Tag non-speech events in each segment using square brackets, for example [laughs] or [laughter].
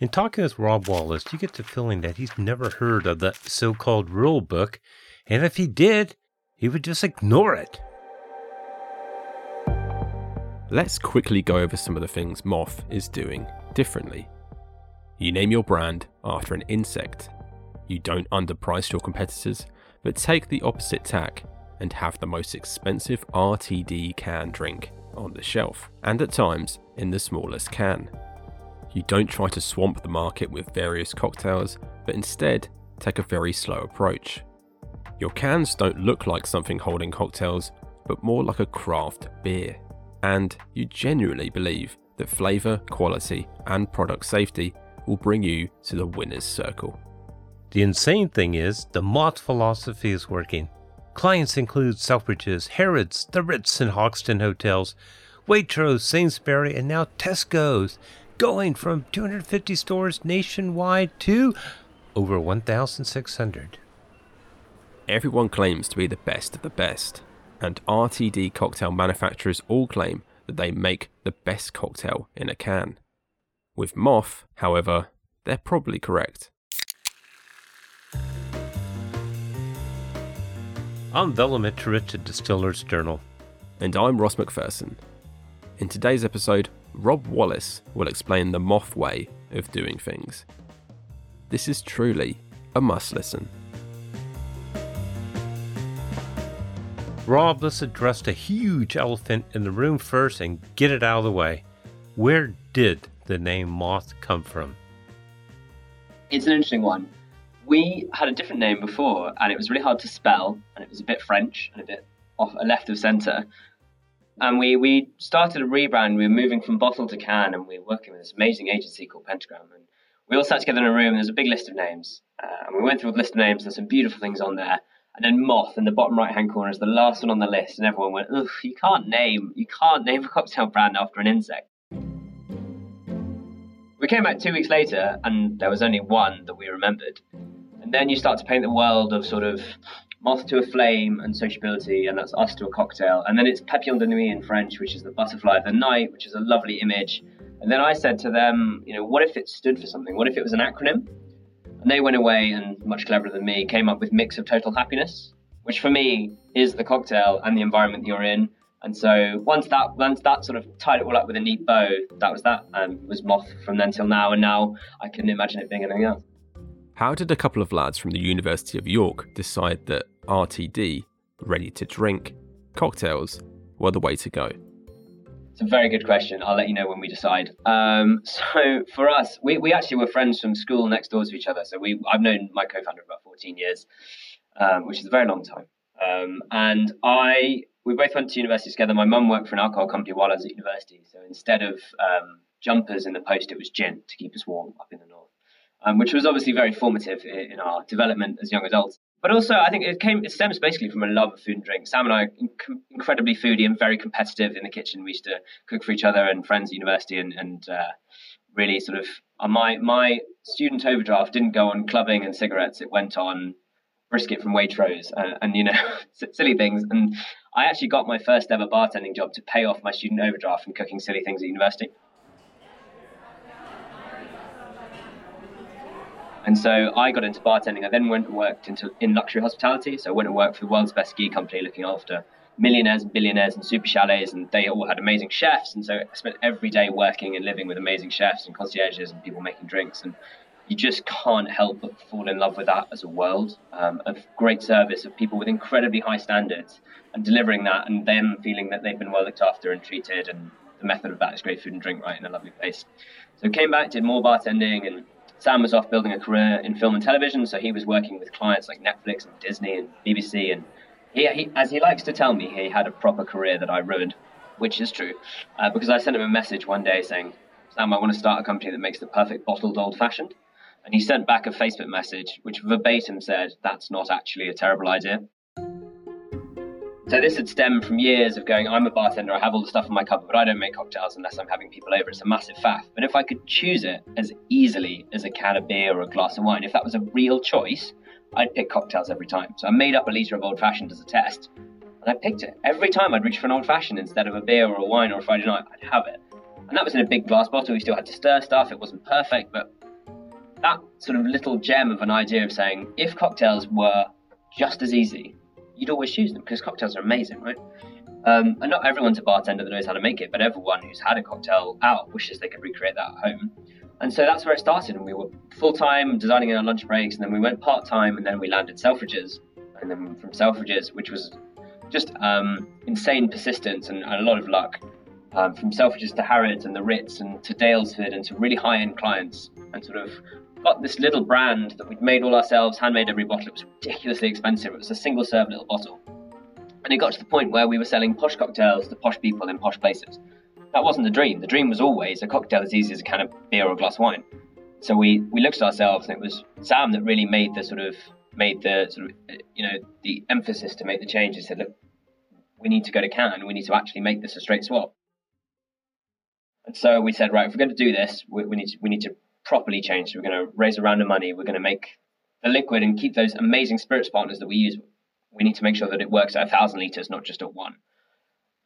In talking with Rob Wallace, you get the feeling that he's never heard of the so called rule book, and if he did, he would just ignore it. Let's quickly go over some of the things Moth is doing differently. You name your brand after an insect. You don't underprice your competitors, but take the opposite tack and have the most expensive RTD can drink on the shelf, and at times in the smallest can. You don't try to swamp the market with various cocktails, but instead take a very slow approach. Your cans don't look like something holding cocktails, but more like a craft beer. And you genuinely believe that flavour, quality, and product safety will bring you to the winner's circle. The insane thing is, the Moth philosophy is working. Clients include Selfridges, Harrods, the Ritz and Hoxton hotels, Waitrose, Sainsbury, and now Tesco's, going from 250 stores nationwide to over 1,600. Everyone claims to be the best of the best, and RTD cocktail manufacturers all claim that they make the best cocktail in a can. With Moth, however, they're probably correct. I'm Velo Mitrovic Distillers Journal. And I'm Ross McPherson. In today's episode, Rob Wallace will explain the Moth way of doing things. This is truly a must listen. Rob, let's address the huge elephant in the room first and get it out of the way. Where did the name Moth come from? It's an interesting one. We had a different name before, and it was really hard to spell, and it was a bit French and a bit off a left of center. And we, we started a rebrand. We were moving from bottle to can, and we were working with this amazing agency called Pentagram. And we all sat together in a room. There's a big list of names, uh, and we went through the list of names. There's some beautiful things on there. And then moth in the bottom right hand corner is the last one on the list, and everyone went, "Ugh, you can't name you can't name a cocktail brand after an insect." We came back two weeks later, and there was only one that we remembered. And then you start to paint the world of sort of moth to a flame and sociability, and that's us to a cocktail. And then it's papillon de nuit in French, which is the butterfly of the night, which is a lovely image. And then I said to them, you know, what if it stood for something? What if it was an acronym? And they went away and, much cleverer than me, came up with Mix of Total Happiness, which for me is the cocktail and the environment you're in. And so once that once that sort of tied it all up with a neat bow, that was that. And um, was Moth from then till now. And now I couldn't imagine it being anything else. How did a couple of lads from the University of York decide that RTD, ready to drink, cocktails were the way to go? It's a very good question. I'll let you know when we decide. Um, [laughs] so for us, we, we actually were friends from school next door to each other. So we I've known my co-founder about 14 years, um, which is a very long time. Um, and I we both went to university together. My mum worked for an alcohol company while I was at university. So instead of um, jumpers in the post, it was gin to keep us warm up in the north, um, which was obviously very formative in, in our development as young adults. But also, I think it came it stems basically from a love of food and drink. Sam and I are inc- incredibly foodie and very competitive in the kitchen. We used to cook for each other and friends at university, and, and uh, really sort of uh, my my student overdraft didn't go on clubbing and cigarettes. It went on brisket from Waitrose and, and you know [laughs] silly things. And I actually got my first ever bartending job to pay off my student overdraft from cooking silly things at university. And so I got into bartending. I then went and worked into in luxury hospitality. So I went and worked for the world's best ski company, looking after millionaires and billionaires and super chalets, and they all had amazing chefs. And so I spent every day working and living with amazing chefs and concierges and people making drinks. And you just can't help but fall in love with that as a world um, of great service of people with incredibly high standards and delivering that, and them feeling that they've been well looked after and treated. And the method of that is great food and drink, right, in a lovely place. So came back, did more bartending and Sam was off building a career in film and television, so he was working with clients like Netflix and Disney and BBC. And he, he as he likes to tell me, he had a proper career that I ruined, which is true, uh, because I sent him a message one day saying, Sam, I want to start a company that makes the perfect bottled old fashioned. And he sent back a Facebook message which verbatim said, That's not actually a terrible idea. So this had stemmed from years of going, I'm a bartender, I have all the stuff in my cupboard, but I don't make cocktails unless I'm having people over. It's a massive faff. But if I could choose it as easily as a can of beer or a glass of wine, if that was a real choice, I'd pick cocktails every time. So I made up a litre of old fashioned as a test, and I picked it. Every time I'd reach for an old fashioned instead of a beer or a wine or a Friday night, I'd have it. And that was in a big glass bottle. We still had to stir stuff. It wasn't perfect, but that sort of little gem of an idea of saying if cocktails were just as easy, you'd always choose them because cocktails are amazing, right? Um, and not everyone's a bartender that knows how to make it, but everyone who's had a cocktail out wishes they could recreate that at home. And so that's where it started. And we were full time designing in our lunch breaks, and then we went part time, and then we landed Selfridges. And then from Selfridges, which was just um, insane persistence and, and, a lot of luck, um, from Selfridges to Harrods and the Ritz and to Daylesford and to really high end clients, and sort of got this little brand that we'd made all ourselves, handmade every bottle. It was ridiculously expensive. It was a single serve little bottle. And it got to the point where we were selling posh cocktails to posh people in posh places. That wasn't the dream. The dream was always a cocktail as easy as a can of beer or a glass of wine. So we, we looked at ourselves and it was Sam that really made the sort of made the sort of uh, you know the emphasis to make the change. He said, look, we need to go to can. We need to actually make this a straight swap. And so we said, right, if we're going to do this, we, we need to, we need to properly change. We're going to raise a round of money. We're going to make the liquid and keep those amazing spirits partners that we use. We need to make sure that it works at a thousand liters, not just at one.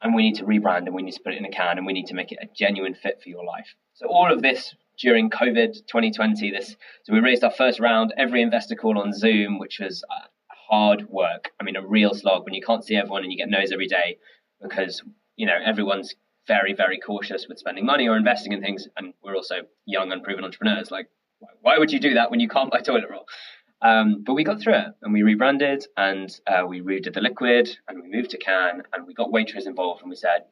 And we need to rebrand and we need to put it in a can and we need to make it a genuine fit for your life. So all of this during COVID 2020, this so we raised our first round. Every investor call on Zoom, which was uh, hard work. I mean, a real slog when you can't see everyone and you get no's every day because you know everyone's very, very cautious with spending money or investing in things. And we're also young, unproven entrepreneurs. Like, why would you do that when you can't buy toilet roll? Um, but we got through it and we rebranded and uh, we redid the liquid and we moved to can and we got Waitrose involved and we said,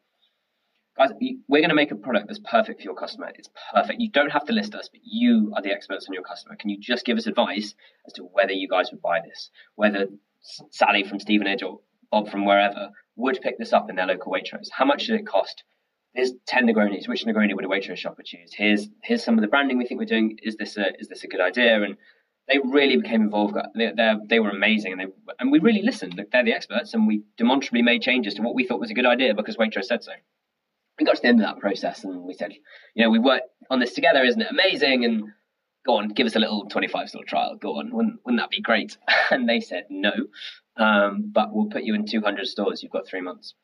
guys, we're going to make a product that's perfect for your customer. It's perfect. You don't have to list us, but you are the experts on your customer. Can you just give us advice as to whether you guys would buy this? Whether Sally from Stevenage or Bob from wherever would pick this up in their local Waitrose? How much did it cost? Here's 10 Negronis. Which Negroni would a Waitrose shopper choose? Here's here's some of the branding we think we're doing. Is this a is this a good idea? And they really became involved. They, they were amazing, and they and we really listened. They're the experts, and we demonstrably made changes to what we thought was a good idea because Waitrose said so. We got to the end of that process, and we said, you know, we worked on this together. Isn't it amazing? And go on, give us a little 25 store trial. Go on, wouldn't, wouldn't that be great? [laughs] And they said no, um, but we'll put you in 200 stores. You've got three months.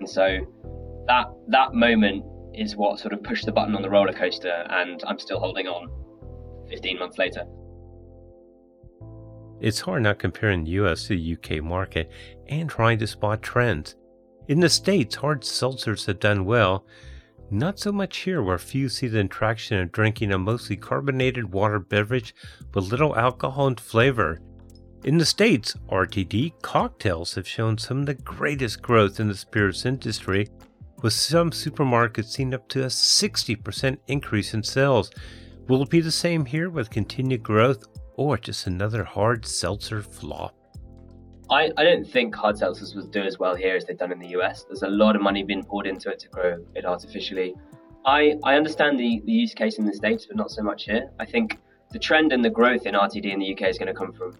And so that that moment is what sort of pushed the button on the roller coaster, and I'm still holding on 15 months later. It's hard not comparing the US to the UK market and trying to spot trends. In the States, hard seltzers have done well. Not so much here, where few see the attraction of drinking a mostly carbonated water beverage with little alcohol and flavor. In the States, RTD cocktails have shown some of the greatest growth in the spirits industry, with some supermarkets seeing up to a 60% increase in sales. Will it be the same here with continued growth, or just another hard seltzer flop? I, I don't think hard seltzers will do as well here as they've done in the US. There's a lot of money being poured into it to grow it artificially. I, I understand the, the use case in the States, but not so much here. I think the trend and the growth in RTD in the UK is going to come from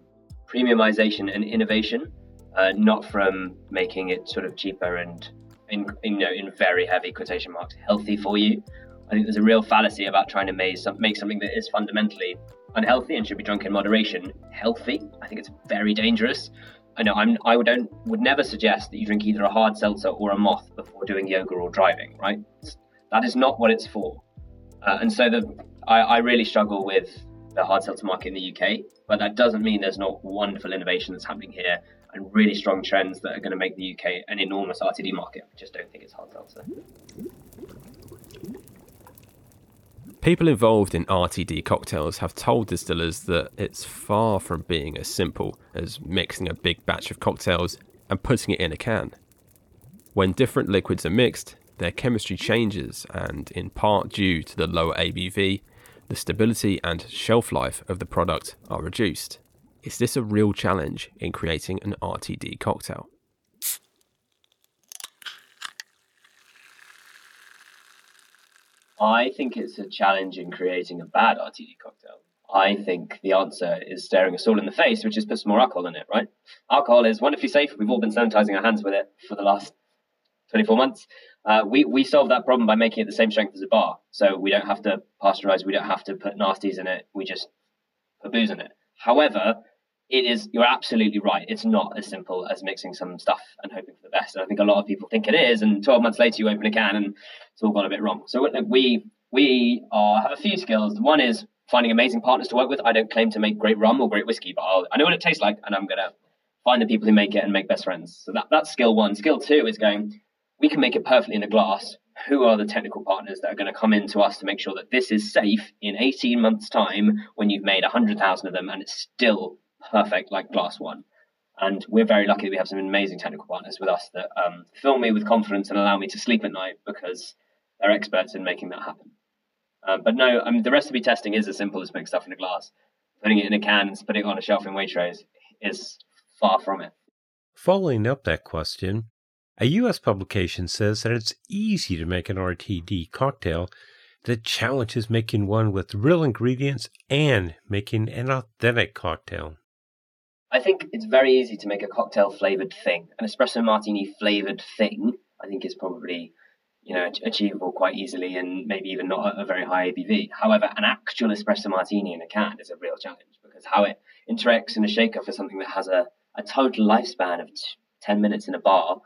premiumization and innovation, uh, not from making it sort of cheaper and in, you know in very heavy quotation marks healthy for you. I think there's a real fallacy about trying to make, make something that is fundamentally unhealthy and should be drunk in moderation healthy. I think it's very dangerous. I know I'm I would don't would never suggest that you drink either a hard seltzer or a moth before doing yoga or driving. Right, that is not what it's for. Uh, and so the I, I really struggle with the hard seltzer market in the UK, but that doesn't mean there's not wonderful innovation that's happening here and really strong trends that are going to make the UK an enormous RTD market. I just don't think it's hard seltzer. People involved in RTD cocktails have told distillers that it's far from being as simple as mixing a big batch of cocktails and putting it in a can. When different liquids are mixed, their chemistry changes, and in part due to the lower ABV, the stability and shelf life of the product are reduced. Is this a real challenge in creating an RTD cocktail? I think it's a challenge in creating a bad RTD cocktail. I think the answer is staring us all in the face, which is put some more alcohol in it, right? Alcohol is wonderfully safe. We've all been sanitizing our hands with it for the last 24 months. Uh, we, we solve that problem by making it the same strength as a bar. So we don't have to pasteurize, we don't have to put nasties in it, we just put booze in it. However, it is, you're absolutely right. It's not as simple as mixing some stuff and hoping for the best. And I think a lot of people think it is. And 12 months later, you open a can and it's all gone a bit wrong. So we, we are, have a few skills. One is finding amazing partners to work with. I don't claim to make great rum or great whiskey, but I'll, I know what it tastes like, and I'm gonna find the people who make it and make best friends. So that, that's skill one. Skill two is going, we can make it perfectly in a glass. Who are the technical partners that are going to come in to us to make sure that this is safe in 18 months' time when you've made 100,000 of them and it's still perfect like glass one? And we're very lucky that we have some amazing technical partners with us that um, fill me with confidence and allow me to sleep at night because they're experts in making that happen. Um, but no, I mean, the recipe testing is as simple as putting stuff in a glass. Putting it in a can and putting it on a shelf in Waitrose is far from it. Following up that question, a U.S. publication says that it's easy to make an RTD cocktail. The challenge is making one with real ingredients and making an authentic cocktail. I think it's very easy to make a cocktail flavored thing. An espresso martini flavored thing, I think, is probably you know achievable quite easily and maybe even not a very high ABV. However, an actual espresso martini in a can is a real challenge because how it interacts in a shaker for something that has a a total lifespan of t- 10 minutes in a bar,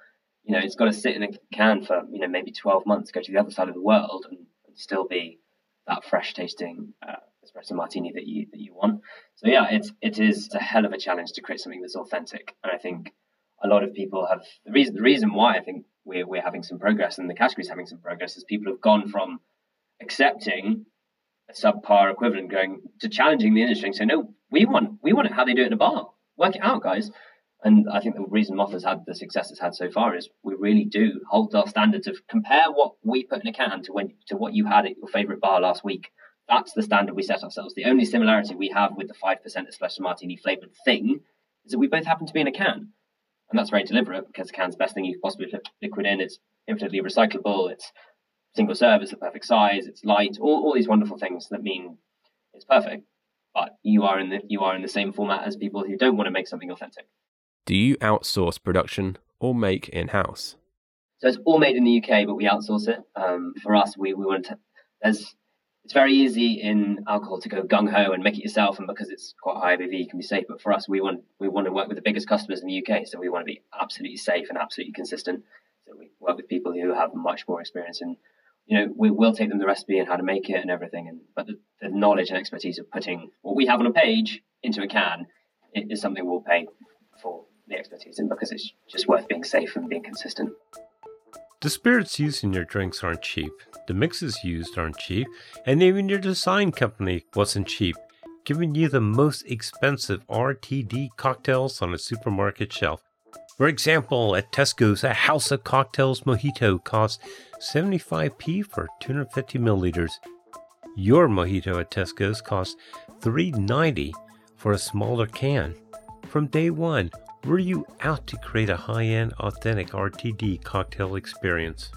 you know, it's got to sit in a can for, you know, maybe 12 months, go to the other side of the world and, still be that fresh tasting uh, espresso martini that you that you want. So yeah, it's it is a hell of a challenge to create something that's authentic. And I think a lot of people have the reason the reason why I think we're we're having some progress and the category's having some progress is people have gone from accepting a subpar equivalent going to challenging the industry and saying, no, we want we want it how they do it in a bar work it out, guys. And I think the reason Moth has had the success it's had so far is we really do hold our standards of compare what we put in a can to when to what you had at your favorite bar last week. That's the standard we set ourselves. The only similarity we have with the five percent espresso martini flavored thing is that we both happen to be in a can, and that's very deliberate because the can's the best thing you could possibly put liquid in. It's infinitely recyclable. It's single serve. It's the perfect size. It's light. All all these wonderful things that mean it's perfect but you are in the you are in the same format as people who don't want to make something authentic. Do you outsource production or make in house? So it's all made in the UK, but we outsource it. Um, for us, we we want to. There's it's very easy in alcohol to go gung ho and make it yourself, and because it's quite high ABV, you can be safe. But for us, we want we want to work with the biggest customers in the UK, so we want to be absolutely safe and absolutely consistent. So we work with people who have much more experience and you know, we will take them the recipe and how to make it and everything. And but the, the knowledge and expertise of putting what we have on a page into a can is something we'll pay for the expertise in because it's just worth being safe and being consistent. The spirits used in your drinks aren't cheap. The mixes used aren't cheap, and even your design company wasn't cheap, giving you the most expensive RTD cocktails on a supermarket shelf. For example, at Tesco's, a House of Cocktails mojito costs 75p for 250 milliliters. Your mojito at Tesco's costs 3.90 for a smaller can. From day one, were you out to create a high-end, authentic RTD cocktail experience?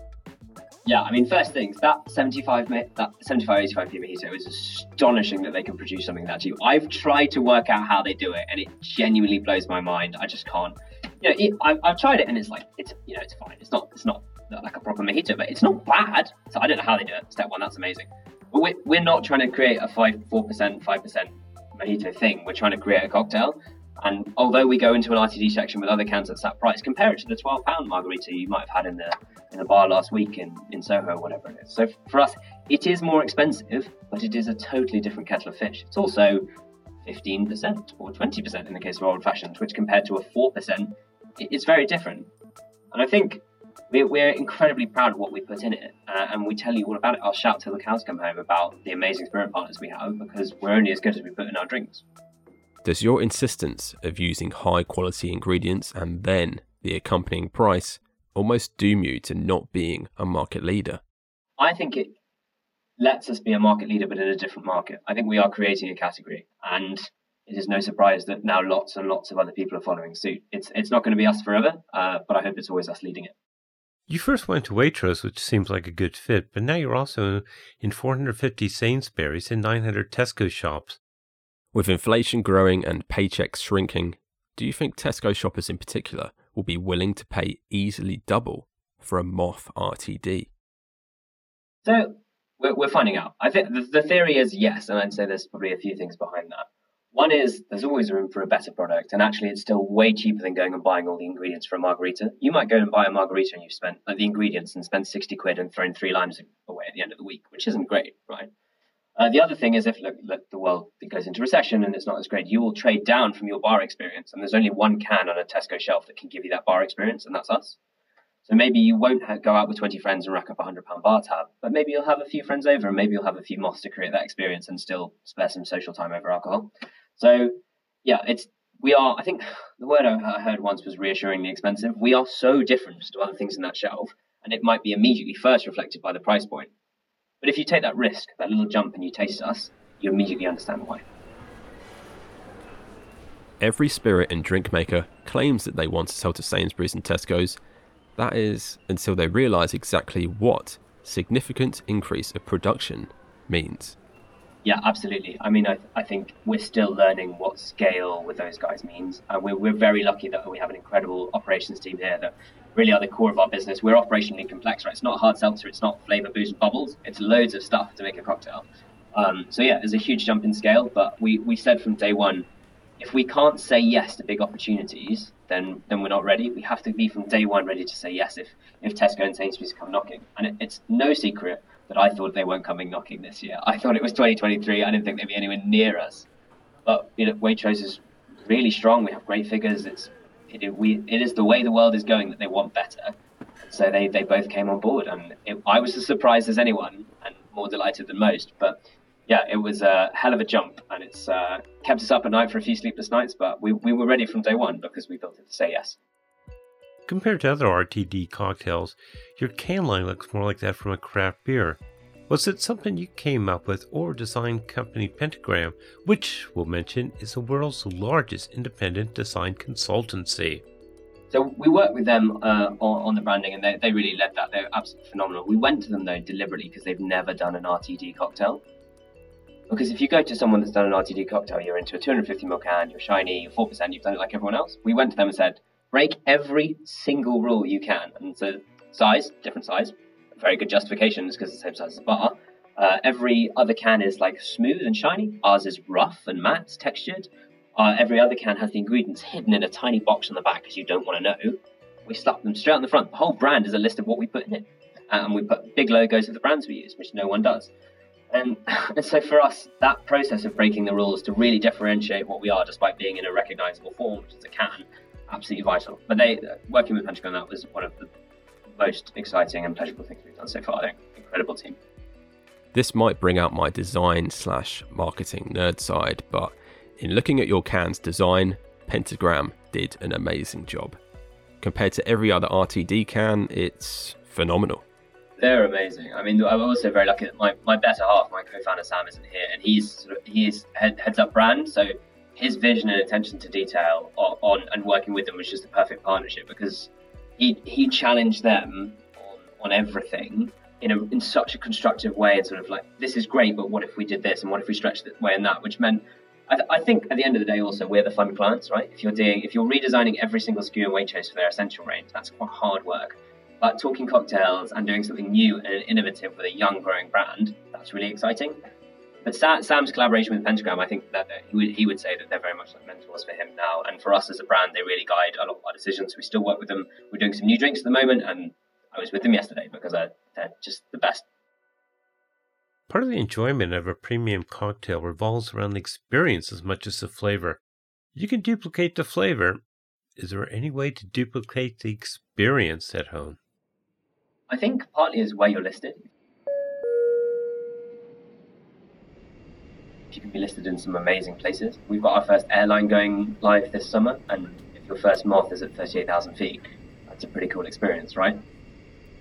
Yeah, I mean, first things that 75 that 75 85 p mojito is astonishing that they can produce something that cheap. I've tried to work out how they do it, and it genuinely blows my mind. I just can't. You know, it, I, I've tried it, and it's like it's you know it's fine. It's not it's not like a proper mojito, but it's not bad. So I don't know how they do it. Step one, that's amazing. But we're, we're not trying to create a five four percent five percent mojito thing. We're trying to create a cocktail. And although we go into an RTD section with other cans at that price, compare it to the twelve pound margarita you might have had in the in the bar last week in, in Soho or whatever it is. So for us, it is more expensive, but it is a totally different kettle of fish. It's also 15% or 20% in the case of old fashions, which compared to a 4%, it's very different. And I think we're, we're incredibly proud of what we put in it, uh, and we tell you all about it. I'll shout till the cows come home about the amazing spirit partners we have because we're only as good as we put in our drinks. Does your insistence of using high quality ingredients and then the accompanying price almost doom you to not being a market leader? I think it lets us be a market leader, but in a different market. I think we are creating a category, and it is no surprise that now lots and lots of other people are following suit. It's it's not going to be us forever, uh, but I hope it's always us leading it. You first went to Waitrose, which seems like a good fit, but now you're also in 450 Sainsbury's and 900 Tesco shops. With inflation growing and paychecks shrinking, do you think Tesco shoppers in particular will be willing to pay easily double for a Moth RTD? So we're, finding out. I think the, the theory is yes, and I'd say there's probably a few things behind that. One is there's always room for a better product, and actually, it's still way cheaper than going and buying all the ingredients for a margarita. You might go and buy a margarita and you've spent like the ingredients and spend 60 quid and thrown three limes away at the end of the week, which isn't great, right? Uh, the other thing is if look, look, the world goes into recession and it's not as great, you will trade down from your bar experience, and there's only one can on a Tesco shelf that can give you that bar experience, and that's us. So maybe you won't go out with 20 friends and rack up a £100 bar tab, but maybe you'll have a few friends over and maybe you'll have a few moths to create that experience and still spare some social time over alcohol. So, yeah, it's we are, I think the word I heard once was reassuringly expensive. We are so different to other things in that shelf, and it might be immediately first reflected by the price point. But if you take that risk, that little jump, and you taste us, you immediately understand why. Every spirit and drink maker claims that they want to sell to Sainsbury's and Tesco's, that is, until they realise exactly what significant increase of production means. Yeah, absolutely. I mean, I, I think we're still learning what scale with those guys means. And we're, we're very lucky that we have an incredible operations team here that really are the core of our business. We're operationally complex, right? It's not hard seltzer, it's not flavor boost bubbles, it's loads of stuff to make a cocktail. Um, so, yeah, there's a huge jump in scale, but we, we said from day one if we can't say yes to big opportunities, then then we're not ready. We have to be from day one ready to say yes if if Tesco and Sainsbury's come knocking. And it, it's no secret that I thought they weren't coming knocking this year. I thought it was 2023. I didn't think they'd be anywhere near us. But you know, Waitrose is really strong. We have great figures. It's it, we it is the way the world is going that they want better. So they, they both came on board, and it, I was as surprised as anyone, and more delighted than most. But yeah, it was a hell of a jump, and it's uh, kept us up at night for a few sleepless nights. But we, we were ready from day one because we built it to say yes. Compared to other RTD cocktails, your can line looks more like that from a craft beer. Was it something you came up with or designed company Pentagram, which we'll mention is the world's largest independent design consultancy? So we worked with them uh, on, on, the branding, and they, they really led that. They're absolutely phenomenal. We went to them though deliberately because they've never done an RTD cocktail. Because if you go to someone that's done an RTD cocktail, you're into a 250ml can, you're shiny, you're 4%, you've done it like everyone else. We went to them and said, break every single rule you can. And so, size, different size, very good justification, because it's the same size as a bar. Uh, every other can is like smooth and shiny. Ours is rough and matte, textured. Uh, every other can has the ingredients hidden in a tiny box on the back because you don't want to know. We slap them straight on the front. The whole brand is a list of what we put in it. And we put big logos of the brands we use, which no one does. And, [laughs] and so for us, that process of breaking the rules to really differentiate what we are, despite being in a recognizable form, which is a can, absolutely vital. But they working with Pentagram that was one of the most exciting and pleasurable things we've done so far. I think incredible team. This might bring out my design slash marketing nerd side, but in looking at your can's design, Pentagram did an amazing job. Compared to every other RTD can, it's phenomenal. They're amazing. I mean, I'm also very lucky that my, my better half, my co-founder Sam, isn't here, and he's sort of he's head, heads up brand, so his vision and attention to detail on, on, and working with them was just a perfect partnership because he he challenged them on, on everything in a in such a constructive way and sort of like this is great, but what if we did this and what if we stretched this way and that, which meant I, th- I, think at the end of the day, also we're the fun clients, right? If you're doing, if you're redesigning every single SKU in Waitrose for their essential range, that's quite hard work. But talking cocktails and doing something new and innovative with a young growing brand, that's really exciting. But Sam's collaboration with Pentagram, I think that he would, he would say that they're very much like mentors for him now. And for us as a brand, they really guide a lot of our decisions. We still work with them. We're doing some new drinks at the moment, and I was with them yesterday because they're, they're just the best. Part of the enjoyment of a premium cocktail revolves around the experience as much as the flavor. You can duplicate the flavor. Is there any way to duplicate the experience at home? I think partly is where you're listed. You can be listed in some amazing places. We've got our first airline going live this summer, and if your first moth is at 38,000 feet, that's a pretty cool experience, right?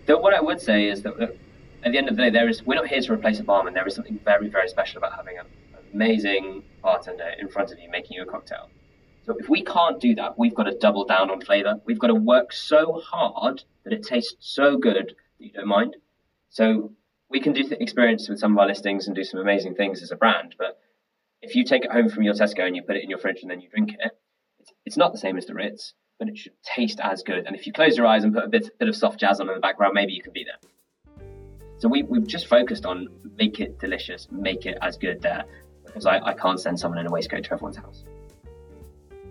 So what I would say is that at the end of the day, there is we're not here to replace a barman. There is something very, very special about having an amazing bartender in front of you making you a cocktail. So if we can't do that, we've got to double down on flavor. We've got to work so hard that it tastes so good that you don't mind. So we can do th- experience with some of our listings and do some amazing things as a brand. But if you take it home from your Tesco and you put it in your fridge and then you drink it, it's, it's not the same as the Ritz, but it should taste as good. And if you close your eyes and put a bit, bit of soft jazz on in the background, maybe you can be there. So we, we've just focused on make it delicious, make it as good there because I, I can't send someone in a waistcoat to everyone's house.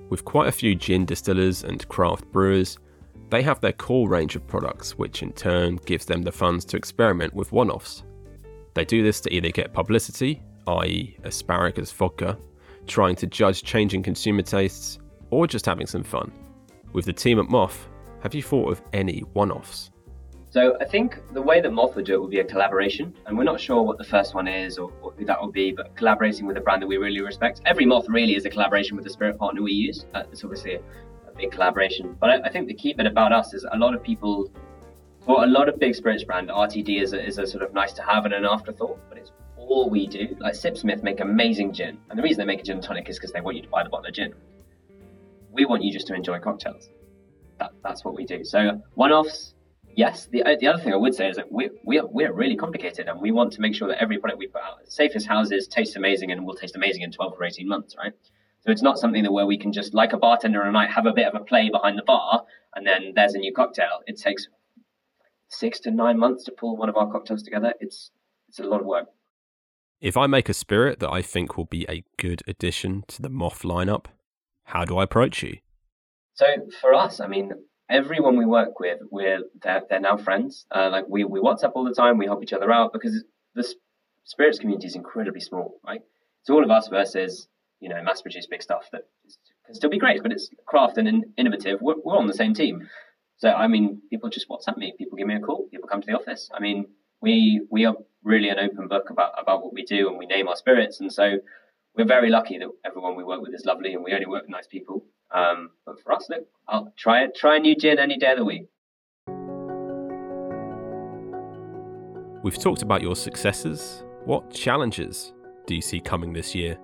With quite a few gin distillers and craft brewers, they have their core range of products, which in turn gives them the funds to experiment with one offs. They do this to either get publicity, i.e., asparagus vodka, trying to judge changing consumer tastes, or just having some fun. With the team at Moth, have you thought of any one offs? So I think the way that Moth would do it would be a collaboration, and we're not sure what the first one is or, who that will be, but collaborating with a brand that we really respect. Every Moth really is a collaboration with the spirit partner we use. Uh, it's obviously a, a, big collaboration, but I, I, think the key bit about us is a lot of people, for a lot of big spirits brand, RTD is a, is a sort of nice to have and an afterthought, but it's all we do. Like Sipsmith make amazing gin, and the reason they make a gin tonic is because they want you to buy the bottle of gin. We want you just to enjoy cocktails. That, that's what we do. So one-offs yes, the, uh, the other thing I would say is that we, we are, we're really complicated and we want to make sure that every product we put out, safest houses, tastes amazing and will taste amazing in 12 or 18 months, right? So it's not something that where we can just, like a bartender and night, have a bit of a play behind the bar and then there's a new cocktail. It takes six to nine months to pull one of our cocktails together. It's, it's a lot of work. If I make a spirit that I think will be a good addition to the Moth lineup, how do I approach you? So for us, I mean, everyone we work with, we're they're, they're now friends. Uh, like we we WhatsApp all the time. We help each other out because the spirits community is incredibly small, right? It's all of us versus you know mass produced big stuff that can still be great, but it's craft and innovative. We're, we're on the same team. So I mean, people just WhatsApp me. People give me a call. People come to the office. I mean, we we are really an open book about about what we do, and we name our spirits. And so we're very lucky that everyone we work with is lovely, and we only work with nice people. Um, but for us, look, I'll try it. Try a new gin any day of the week. We've talked about your successes. What challenges do you see coming this year?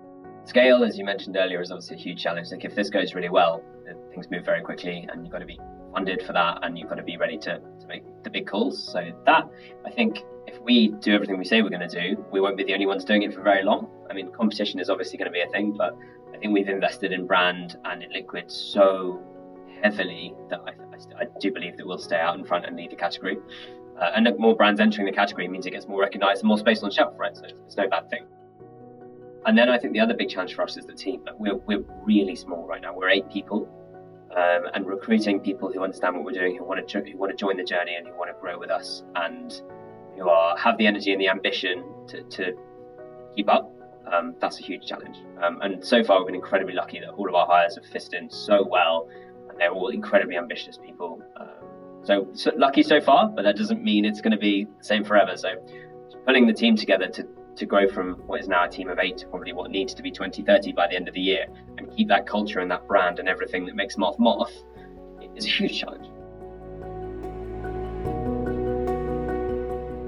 Scale, as you mentioned earlier, is obviously a huge challenge. Like if this goes really well, things move very quickly, and you've got to be funded for that, and you've got to be ready to, to make the big calls. So that, I think, if we do everything we say we're going to do, we won't be the only ones doing it for very long. I mean, competition is obviously going to be a thing, but I think we've invested in brand and in liquid so heavily that I, I, I do believe that we'll stay out in front and lead the category. Uh, and more brands entering the category means it gets more recognised and more space on shelf, right? So it's no bad thing. And then I think the other big challenge for us is the team. We're, we're really small right now. We're eight people, um, and recruiting people who understand what we're doing, who want to who want to join the journey, and who want to grow with us, and who are have the energy and the ambition to, to keep up um, that's a huge challenge. Um, and so far, we've been incredibly lucky that all of our hires have fitted in so well, and they're all incredibly ambitious people. Um, so, so, lucky so far, but that doesn't mean it's going to be the same forever. So, putting the team together to to grow from what is now a team of eight to probably what needs to be 20, 30 by the end of the year, and keep that culture and that brand and everything that makes Moth Moth is a huge challenge.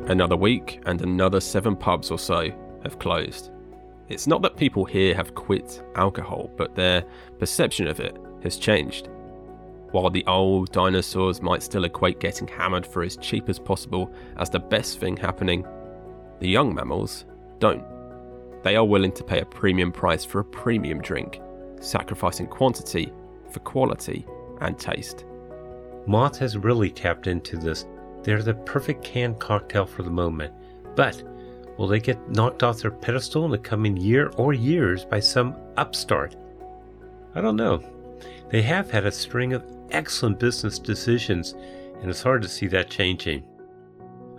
Another week and another seven pubs or so have closed. It's not that people here have quit alcohol, but their perception of it has changed. While the old dinosaurs might still equate getting hammered for as cheap as possible as the best thing happening, the young mammals don't. They are willing to pay a premium price for a premium drink, sacrificing quantity for quality and taste. Moth has really tapped into this. They're the perfect canned cocktail for the moment, but Will they get knocked off their pedestal in the coming year or years by some upstart? I don't know. They have had a string of excellent business decisions, and it's hard to see that changing.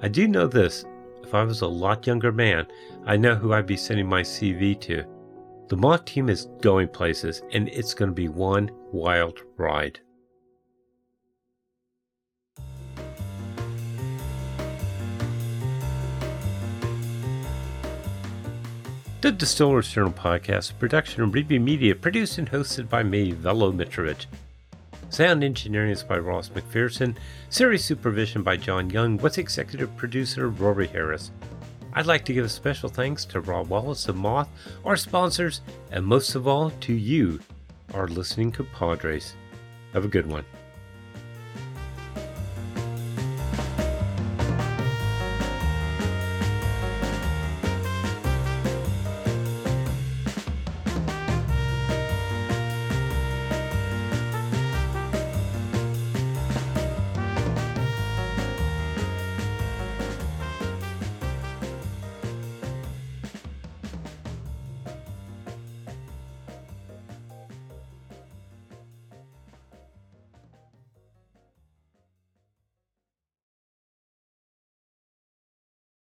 I do know this if I was a lot younger man, I know who I'd be sending my CV to. The Moth team is going places, and it's going to be one wild ride. The Distillers Journal podcast, production and Review Media, produced and hosted by me, Velo Mitrovic. Sound engineering is by Ross McPherson, series supervision by John Young, with executive producer Rory Harris. I'd like to give a special thanks to Rob Wallace of Moth, our sponsors, and most of all to you, our listening compadres. Have a good one.